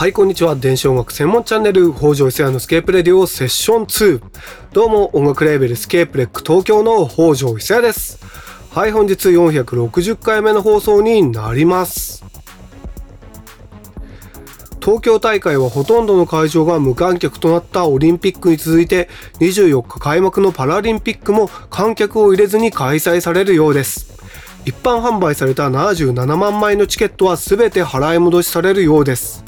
はいこんにちは。電子音楽専門チャンネル北条伊勢屋のスケープレディオセッション2どうも音楽レーベルスケープレック東京の北条伊勢屋です。はい本日460回目の放送になります。東京大会はほとんどの会場が無観客となったオリンピックに続いて24日開幕のパラリンピックも観客を入れずに開催されるようです。一般販売された77万枚のチケットは全て払い戻しされるようです。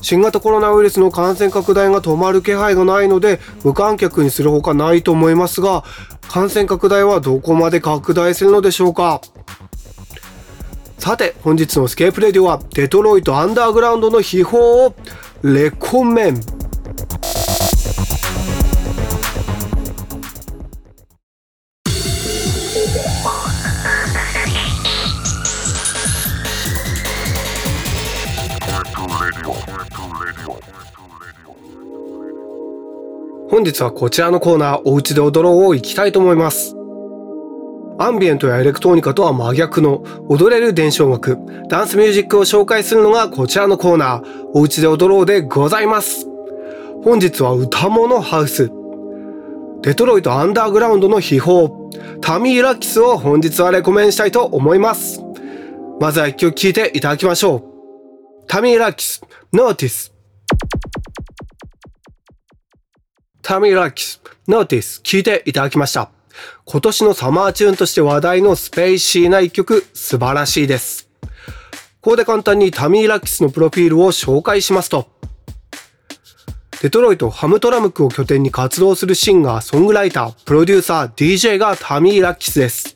新型コロナウイルスの感染拡大が止まる気配がないので無観客にするほかないと思いますが感染拡大はどこまで拡大するのでしょうか。さて本日のスケープレディオはデトロイトアンダーグラウンドの秘宝をレコメン本日はこちらのコーナー、おうちで踊ろうを行きたいと思います。アンビエントやエレクトーニカとは真逆の踊れる電子音楽、ダンスミュージックを紹介するのがこちらのコーナー、おうちで踊ろうでございます。本日は歌物ハウス、デトロイトアンダーグラウンドの秘宝、タミーラキスを本日はレコメンしたいと思います。まずは一曲聴いていただきましょう。タミーラキス、ノーティス。タミーラキス、ノーティス、聴いていただきました。今年のサマーチューンとして話題のスペイシーな一曲、素晴らしいです。ここで簡単にタミーラッキスのプロフィールを紹介しますと、デトロイト・ハムトラムクを拠点に活動するシンガー、ソングライター、プロデューサー、DJ がタミー・ラッキスです。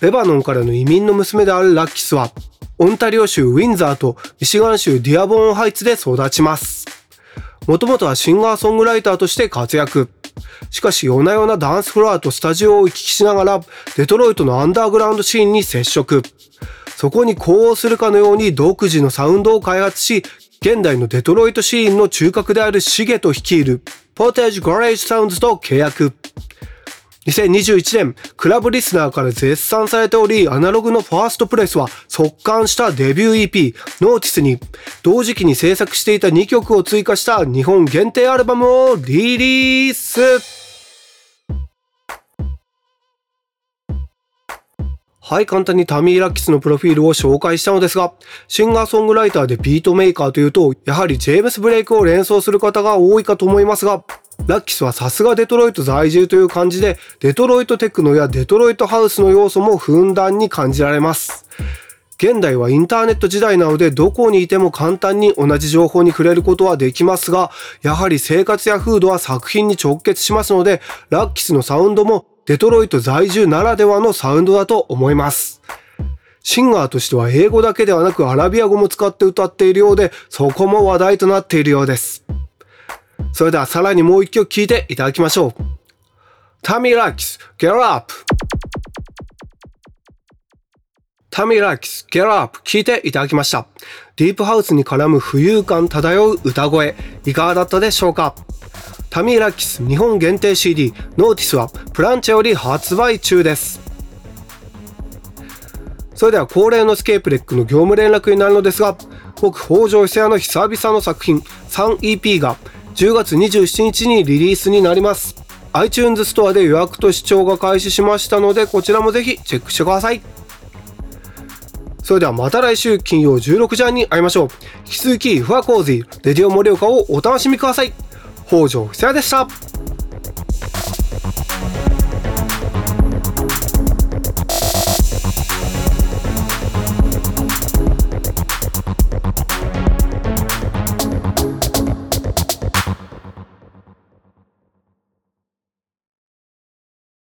レバノンからの移民の娘であるラッキスは、オンタリオ州ウィンザーとミシガン州ディアボーンハイツで育ちます。もともとはシンガーソングライターとして活躍。しかし夜な夜なダンスフロアとスタジオを行き来しながらデトロイトのアンダーグラウンドシーンに接触。そこに呼応するかのように独自のサウンドを開発し、現代のデトロイトシーンの中核であるシゲト率いるポーテージ・ガレージ・サウンズと契約。2021年、クラブリスナーから絶賛されており、アナログのファーストプレスは即完したデビュー EP、ノーティスに、同時期に制作していた2曲を追加した日本限定アルバムをリリース。はい、簡単にタミー・ラッキスのプロフィールを紹介したのですが、シンガーソングライターでビートメーカーというと、やはりジェームス・ブレイクを連想する方が多いかと思いますが、ラッキスはさすがデトロイト在住という感じで、デトロイトテクノやデトロイトハウスの要素もふんだんに感じられます。現代はインターネット時代なのでどこにいても簡単に同じ情報に触れることはできますが、やはり生活や風土は作品に直結しますので、ラッキスのサウンドもデトロイト在住ならではのサウンドだと思います。シンガーとしては英語だけではなくアラビア語も使って歌っているようで、そこも話題となっているようです。それではさらにもう一曲聴いていただきましょう。タミ・ラキス、Get Up! タミ・ラキス、Get Up! 聴いていただきました。ディープハウスに絡む浮遊感漂う歌声、いかがだったでしょうか？タミ・ラキス日本限定 CD ノーティスはプランチェより発売中です。それでは恒例のスケープレックの業務連絡になるのですが、僕、北条伊勢屋の久々の作品 3EP が10月27日にリリースになります。iTunes ストアで予約と視聴が開始しましたのでこちらもぜひチェックしてください。それではまた来週金曜16時半に会いましょう。引き続きフワコーズィレディオ盛岡をお楽しみください。北条久也でした。